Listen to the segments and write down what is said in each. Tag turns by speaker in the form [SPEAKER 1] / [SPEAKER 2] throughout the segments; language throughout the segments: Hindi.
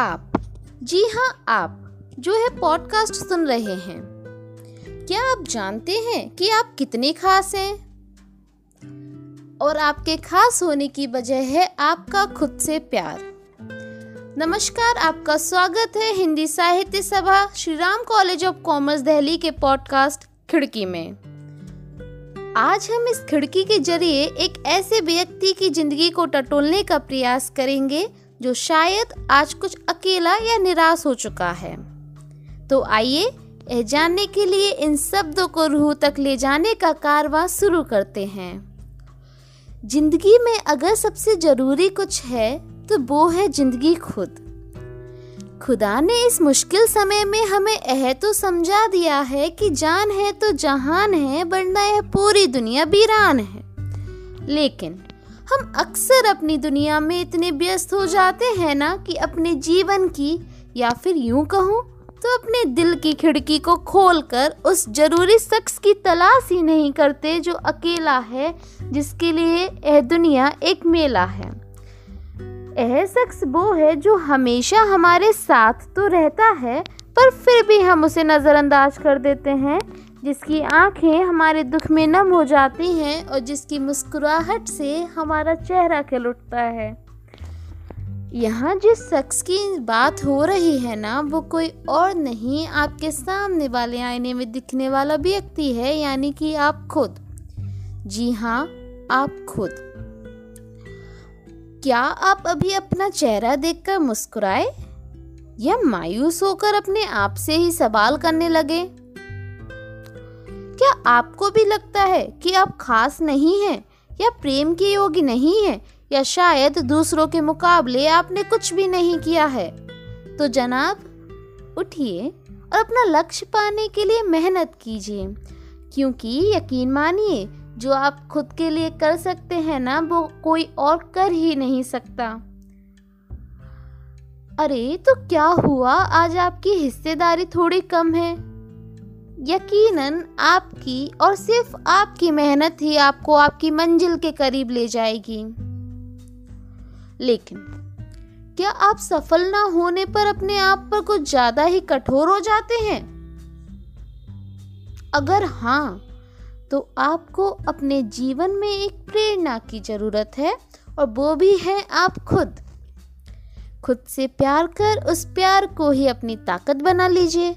[SPEAKER 1] आप। जी हाँ आप, जो है पॉडकास्ट सुन रहे हैं। क्या आप जानते हैं कि आप कितने खास हैं? और आपके खास होने की वजह है आपका खुद से प्यार। नमस्कार, आपका स्वागत है Hindi Sahitya Sabha Shri Ram college of commerce, Delhi के पॉडकास्ट खिड़की में। आज हम इस खिड़की के ज़रिए एक ऐसे व्यक्ति की ज़िंदगी को टटोलने का प्रयास करेंगे जो शायद आज कुछ अकेला या निराश हो चुका है। तो आइए, यह जानने के लिए इन शब्दों को रूह तक ले जाने का कारवा शुरू करते हैं। ज़िंदगी में अगर सबसे ज़रूरी कुछ है तो वो है ज़िंदगी खुद। खुदा ने इस मुश्किल समय में हमें यह तो समझा दिया है कि जान है तो जहान है, वरना यह पूरी दुनिया वीरान है। लेकिन हम अक्सर अपनी दुनिया में इतने व्यस्त हो जाते हैं ना कि अपने जीवन की, या फिर यूँ कहूँ तो अपने दिल की खिड़की को खोलकर उस ज़रूरी शख्स की तलाश ही नहीं करते जो अकेला है, जिसके लिए यह दुनिया एक मेला है। यह शख्स वो है जो हमेशा हमारे साथ तो रहता है, पर फिर भी हम उसे नज़रअंदाज कर देते हैं जिसकी आँखें हमारे दुख में नम हो जाती हैं और जिसकी मुस्कुराहट से हमारा चेहरा खिल उठता है। यहाँ जिस शख्स की बात हो रही है ना, वो कोई और नहीं, आपके सामने वाले आईने में दिखने वाला व्यक्ति है, यानी कि आप खुद। जी हाँ आप खुद। क्या आप अभी अपना चेहरा देखकर मुस्कुराए या मायूस होकर अपने आप से ही सवाल करने लगे? क्या आपको भी लगता है कि आप खास नहीं हैं? या प्रेम के योग्य नहीं हैं? या शायद दूसरों के मुकाबले आपने कुछ भी नहीं किया है? तो जनाब, उठिए और अपना लक्ष्य पाने के लिए मेहनत कीजिए। क्योंकि यकीन मानिए, जो आप खुद के लिए कर सकते हैं ना, वो कोई और कर ही नहीं सकता। अरे तो क्या हुआ? आज आपकी हिस्सेदारी थोड़ी कम है। यकीनन आपकी और सिर्फ़ आपकी मेहनत ही आपको आपकी मंजिल के करीब ले जाएगी। लेकिन क्या आप सफल ना होने पर अपने आप पर कुछ ज़्यादा ही कठोर हो जाते हैं? अगर हाँ तो आपको अपने जीवन में एक प्रेरणा की ज़रूरत है और वो भी है आप खुद। खुद से प्यार कर उस प्यार को ही अपनी ताकत बना लीजिए।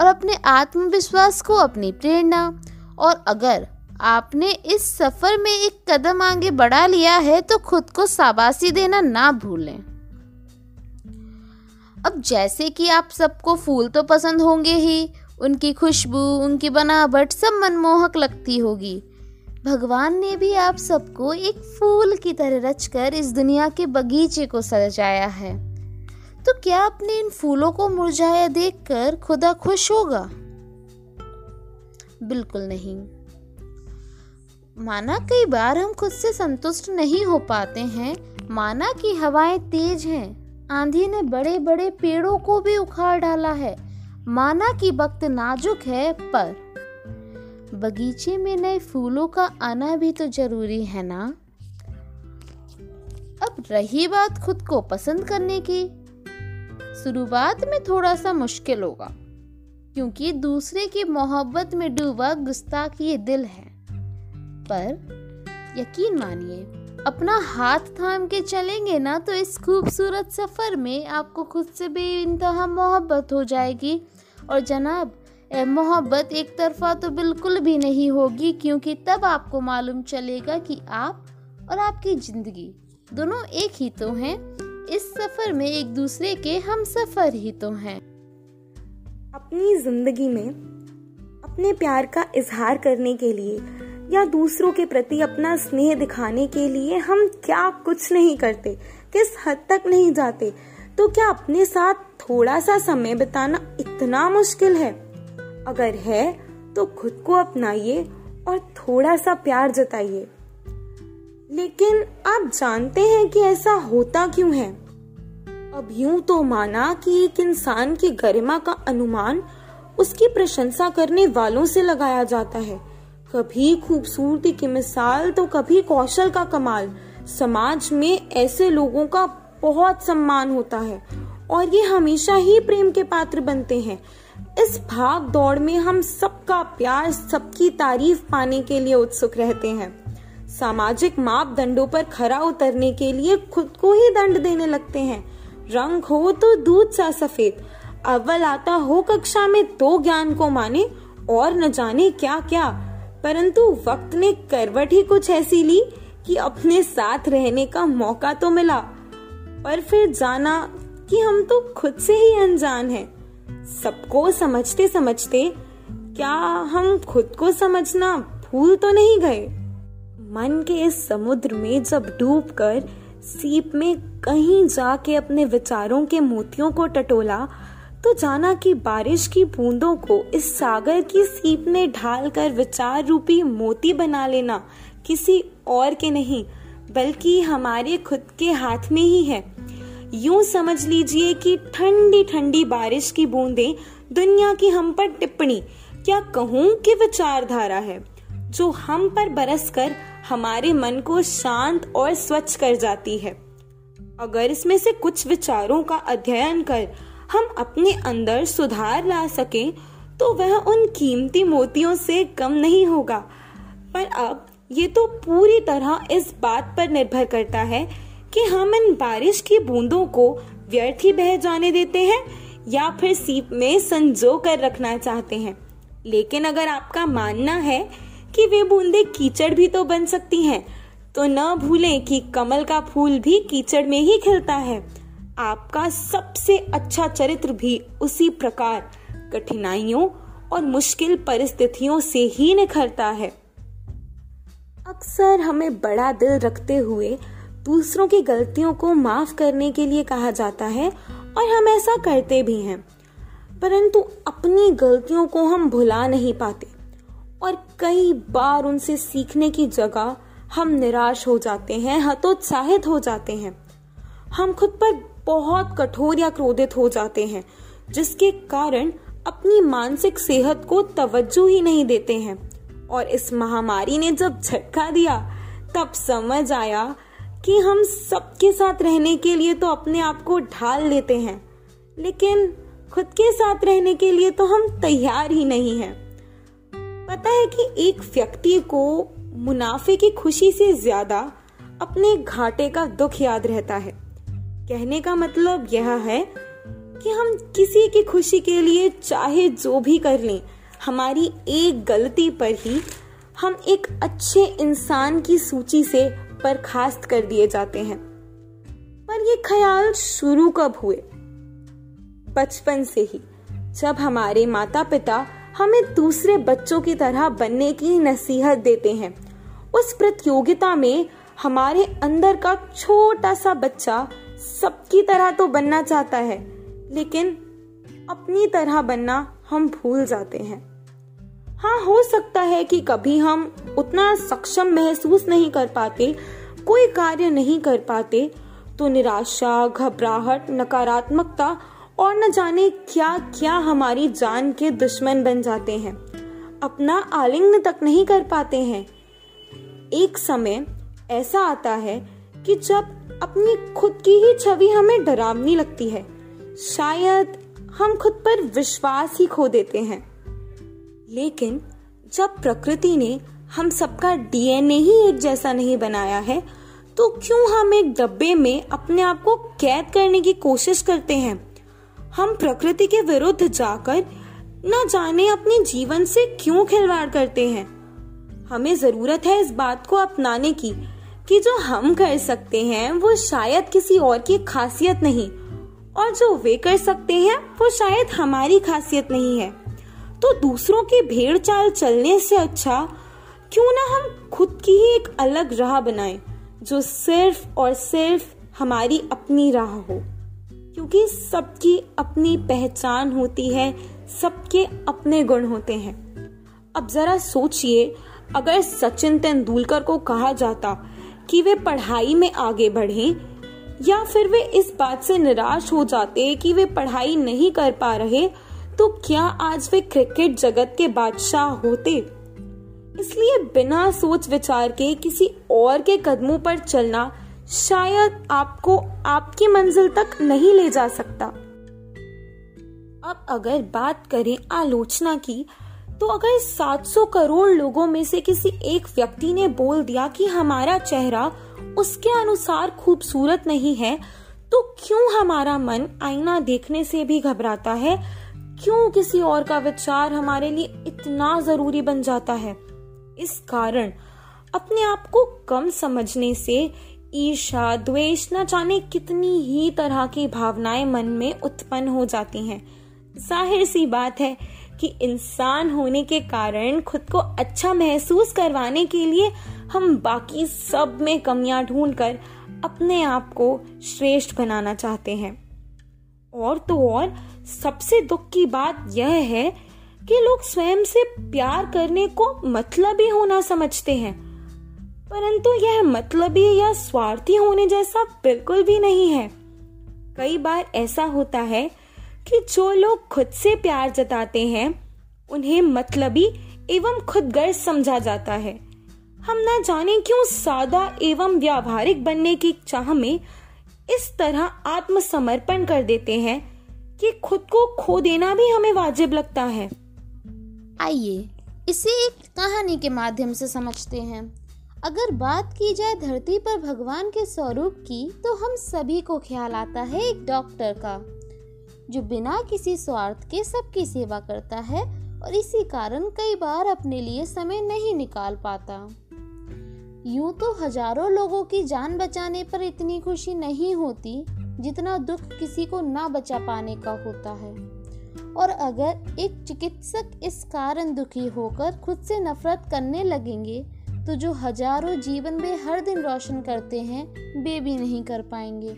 [SPEAKER 1] और अपने आत्मविश्वास को अपनी प्रेरणा। और अगर आपने इस सफ़र में एक कदम आगे बढ़ा लिया है तो खुद को शाबाशी देना ना भूलें। अब जैसे कि आप सबको फूल तो पसंद होंगे ही, उनकी खुशबू, उनकी बनावट सब मनमोहक लगती होगी। भगवान ने भी आप सबको एक फूल की तरह रचकर इस दुनिया के बगीचे को सजाया है। तो क्या अपने इन फूलों को मुरझाया देखकर खुदा खुश होगा? बिल्कुल नहीं। माना कई बार हम खुद से संतुष्ट नहीं हो पाते हैं। माना कि हवाएँ तेज हैं, आंधी ने बड़े बड़े पेड़ों को भी उखाड़ डाला है। माना कि वक्त नाजुक है, पर बगीचे में नए फूलों का आना भी तो ज़रूरी है ना? अब रही बात खुद को पसंद करने की। शुरुआत में थोड़ा सा मुश्किल होगा, क्योंकि दूसरे की मोहब्बत में डूबा गुस्ताख ये दिल है। पर यकीन मानिए, अपना हाथ थाम के चलेंगे ना तो इस खूबसूरत सफ़र में आपको खुद से बेइंतहा मोहब्बत हो जाएगी। और जनाब मोहब्बत एक तरफा तो बिल्कुल भी नहीं होगी, क्योंकि तब आपको मालूम चलेगा कि आप और आपकी ज़िंदगी दोनों एक ही तो हैं। इस सफ़र में एक दूसरे के हम सफ़र ही तो हैं।
[SPEAKER 2] अपनी ज़िंदगी में अपने प्यार का इजहार करने के लिए या दूसरों के प्रति अपना स्नेह दिखाने के लिए हम क्या कुछ नहीं करते, किस हद तक नहीं जाते तो क्या अपने साथ थोड़ा सा समय बिताना इतना मुश्किल है? अगर है तो खुद को अपनाइए और थोड़ा सा प्यार जताइए। लेकिन आप जानते हैं कि ऐसा होता क्यों है? अब यूँ तो माना कि एक इंसान की गरिमा का अनुमान उसकी प्रशंसा करने वालों से लगाया जाता है। कभी खूबसूरती की मिसाल तो कभी कौशल का कमाल। समाज में ऐसे लोगों का बहुत सम्मान होता है और ये हमेशा ही प्रेम के पात्र बनते हैं। इस भाग दौड़ में हम सबका प्यार, सबकी तारीफ़ पाने के लिए उत्सुक रहते हैं। सामाजिक मापदंडों पर खरा उतरने के लिए खुद को ही दंड देने लगते हैं। रंग हो तो दूध सा सफ़ेद, अव्वल आता हो कक्षा में तो ज्ञान को माने, और न जाने क्या क्या परंतु वक्त ने करवट ही कुछ ऐसी ली कि अपने साथ रहने का मौका तो मिला। पर फिर जाना कि हम तो खुद से ही अनजान हैं। सबको समझते समझते क्या हम खुद को समझना भूल तो नहीं गए? मन के इस समुद्र में जब डूबकर सीप में कहीं जाके अपने विचारों के मोतियों को टटोला तो जाना कि बारिश की बूंदों को इस सागर की सीप ने ढालकर विचार रूपी मोती बना लेना किसी और के नहीं, बल्कि हमारे खुद के हाथ में ही है। यूँ समझ लीजिए कि ठंडी ठंडी बारिश की बूंदें दुनिया की हम पर टिप्पणी, क्या कहूँ कि विचारधारा है, जो हम पर बरसकर हमारे मन को शांत और स्वच्छ कर जाती है। अगर इसमें से कुछ विचारों का अध्ययन कर हम अपने अंदर सुधार ला सकें तो वह उन कीमती मोतियों से कम नहीं होगा। पर अब ये तो पूरी तरह इस बात पर निर्भर करता है कि हम इन बारिश की बूंदों को व्यर्थ ही बह जाने देते हैं या फिर सीप में संजो कर रखना चाहते हैं। लेकिन अगर आपका मानना है कि वे बूंदे कीचड़ भी तो बन सकती हैं, तो न भूलें कि कमल का फूल भी कीचड़ में ही खिलता है। आपका सबसे अच्छा चरित्र भी उसी प्रकार कठिनाइयों और मुश्किल परिस्थितियों से ही निखरता है। अक्सर हमें बड़ा दिल रखते हुए दूसरों की गलतियों को माफ़ करने के लिए कहा जाता है और हम ऐसा करते भी हैं। परंतु अपनी गलतियों को हम भुला नहीं पाते। और कई बार उनसे सीखने की जगह हम निराश हो जाते हैं, हतोत्साहित हो जाते हैं। हम खुद पर बहुत कठोर या क्रोधित हो जाते हैं, जिसके कारण अपनी मानसिक सेहत को तवज्जो ही नहीं देते हैं। और इस महामारी ने जब झटका दिया, तब समझ आया कि हम सबके साथ रहने के लिए तो अपने आप को ढाल लेते हैं, लेकिन खुद के साथ रहने के लिए तो हम तैयार ही नहीं हैं। पता है कि एक व्यक्ति को मुनाफे की खुशी से ज़्यादा अपने घाटे का दुख याद रहता है। कहने का मतलब यह है कि हम किसी की खुशी के लिए चाहे जो भी कर लें, हमारी एक गलती पर ही हम एक अच्छे इंसान की सूची से बर्खास्त कर दिए जाते हैं। पर ये ख्याल शुरू कब हुए? बचपन से ही, जब हमारे माता पिता हमें दूसरे बच्चों की तरह बनने की नसीहत देते हैं। उस प्रतियोगिता में हमारे अंदर का छोटा सा बच्चा सबकी तरह तो बनना चाहता है, लेकिन अपनी तरह बनना हम भूल जाते हैं। हाँ हो सकता है कि कभी हम उतना सक्षम महसूस नहीं कर पाते, कोई कार्य नहीं कर पाते तो निराशा, घबराहट, नकारात्मकता और न जाने क्या क्या हमारी जान के दुश्मन बन जाते हैं। अपना आलिंगन तक नहीं कर पाते हैं। एक समय ऐसा आता है कि जब अपनी खुद की ही छवि हमें डरावनी लगती है, शायद हम खुद पर विश्वास ही खो देते हैं। लेकिन जब प्रकृति ने हम सबका डीएनए ही एक जैसा नहीं बनाया है तो क्यों हम एक डब्बे में अपने आप को कैद करने की कोशिश करते हैं? हम प्रकृति के विरुद्ध जाकर न जाने अपने जीवन से क्यों खिलवाड़ करते हैं? हमें ज़रूरत है इस बात को अपनाने की कि जो हम कर सकते हैं, वो शायद किसी और की खासियत नहीं। और जो वे कर सकते हैं, वो शायद हमारी खासियत नहीं है। तो दूसरों की भेड़ चाल चलने से अच्छा क्यों ना हम खुद की ही एक अलग राह बनाएँ, जो सिर्फ़ और सिर्फ़ हमारी अपनी राह हो। क्योंकि सबकी अपनी पहचान होती है, सबके अपने गुण होते हैं। अब जरा सोचिए, अगर सचिन तेंदुलकर को कहा जाता कि वे पढ़ाई में आगे बढ़े, या फिर वे इस बात से निराश हो जाते कि वे पढ़ाई नहीं कर पा रहे तो क्या आज वे क्रिकेट जगत के बादशाह होते? इसलिए बिना सोच विचार के किसी और के कदमों पर चलना शायद आपको आपकी मंजिल तक नहीं ले जा सकता। अब अगर बात करें आलोचना की तो अगर 700 करोड़ लोगों में से किसी एक व्यक्ति ने बोल दिया कि हमारा चेहरा उसके अनुसार खूबसूरत नहीं है तो क्यों हमारा मन आईना देखने से भी घबराता है? क्यों किसी और का विचार हमारे लिए इतना ज़रूरी बन जाता है? इस कारण अपने आप को कम समझने से ईर्षा द्वेष न जाने कितनी ही तरह की भावनाएँ मन में उत्पन्न हो जाती हैं। ज़ाहिर सी बात है कि इंसान होने के कारण खुद को अच्छा महसूस करवाने के लिए हम बाकी सब में कमियाँ ढूंढकर अपने आप को श्रेष्ठ बनाना चाहते हैं। और तो और, सबसे दुख की बात यह है कि लोग स्वयं से प्यार करने को मतलब ही होना समझते हैं। परंतु यह मतलबी या स्वार्थी होने जैसा बिल्कुल भी नहीं है। कई बार ऐसा होता है कि जो लोग खुद से प्यार जताते हैं, उन्हें मतलबी एवं खुद गर्ज समझा जाता है। हम न जाने क्यों सादा एवं व्यावहारिक बनने की चाह में इस तरह आत्मसमर्पण कर देते हैं कि खुद को खो देना भी हमें वाजिब लगता है।
[SPEAKER 1] आइए, इसे एक कहानी के माध्यम से समझते हैं। अगर बात की जाए धरती पर भगवान के स्वरूप की तो हम सभी को ख्याल आता है एक डॉक्टर का, जो बिना किसी स्वार्थ के सबकी सेवा करता है और इसी कारण कई बार अपने लिए समय नहीं निकाल पाता। यूँ तो हज़ारों लोगों की जान बचाने पर इतनी खुशी नहीं होती, जितना दुख किसी को ना बचा पाने का होता है। और अगर एक चिकित्सक इस कारण दुखी होकर खुद से नफरत करने लगेंगे तो जो हज़ारों जीवन वे हर दिन रोशन करते हैं, वे भी नहीं कर पाएँगे।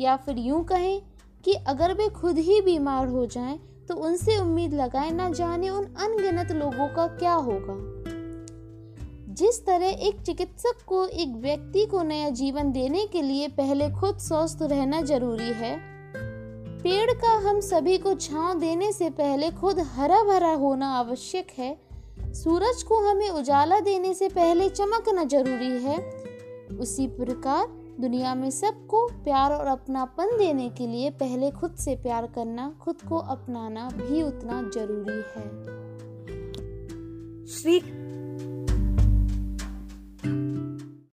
[SPEAKER 1] या फिर यूँ कहें कि अगर वे खुद ही बीमार हो जाएँ तो उनसे उम्मीद लगाए ना जाने उन अनगिनत लोगों का क्या होगा। जिस तरह एक चिकित्सक को एक व्यक्ति को नया जीवन देने के लिए पहले खुद स्वस्थ रहना ज़रूरी है, पेड़ का हम सभी को छांव देने से पहले खुद हरा भरा होना आवश्यक है सूरज को हमें उजाला देने से पहले चमकना ज़रूरी है। उसी प्रकार दुनिया में सबको प्यार और अपनापन देने के लिए पहले खुद से प्यार करना, खुद को अपनाना भी उतना ज़रूरी है।
[SPEAKER 2] श्री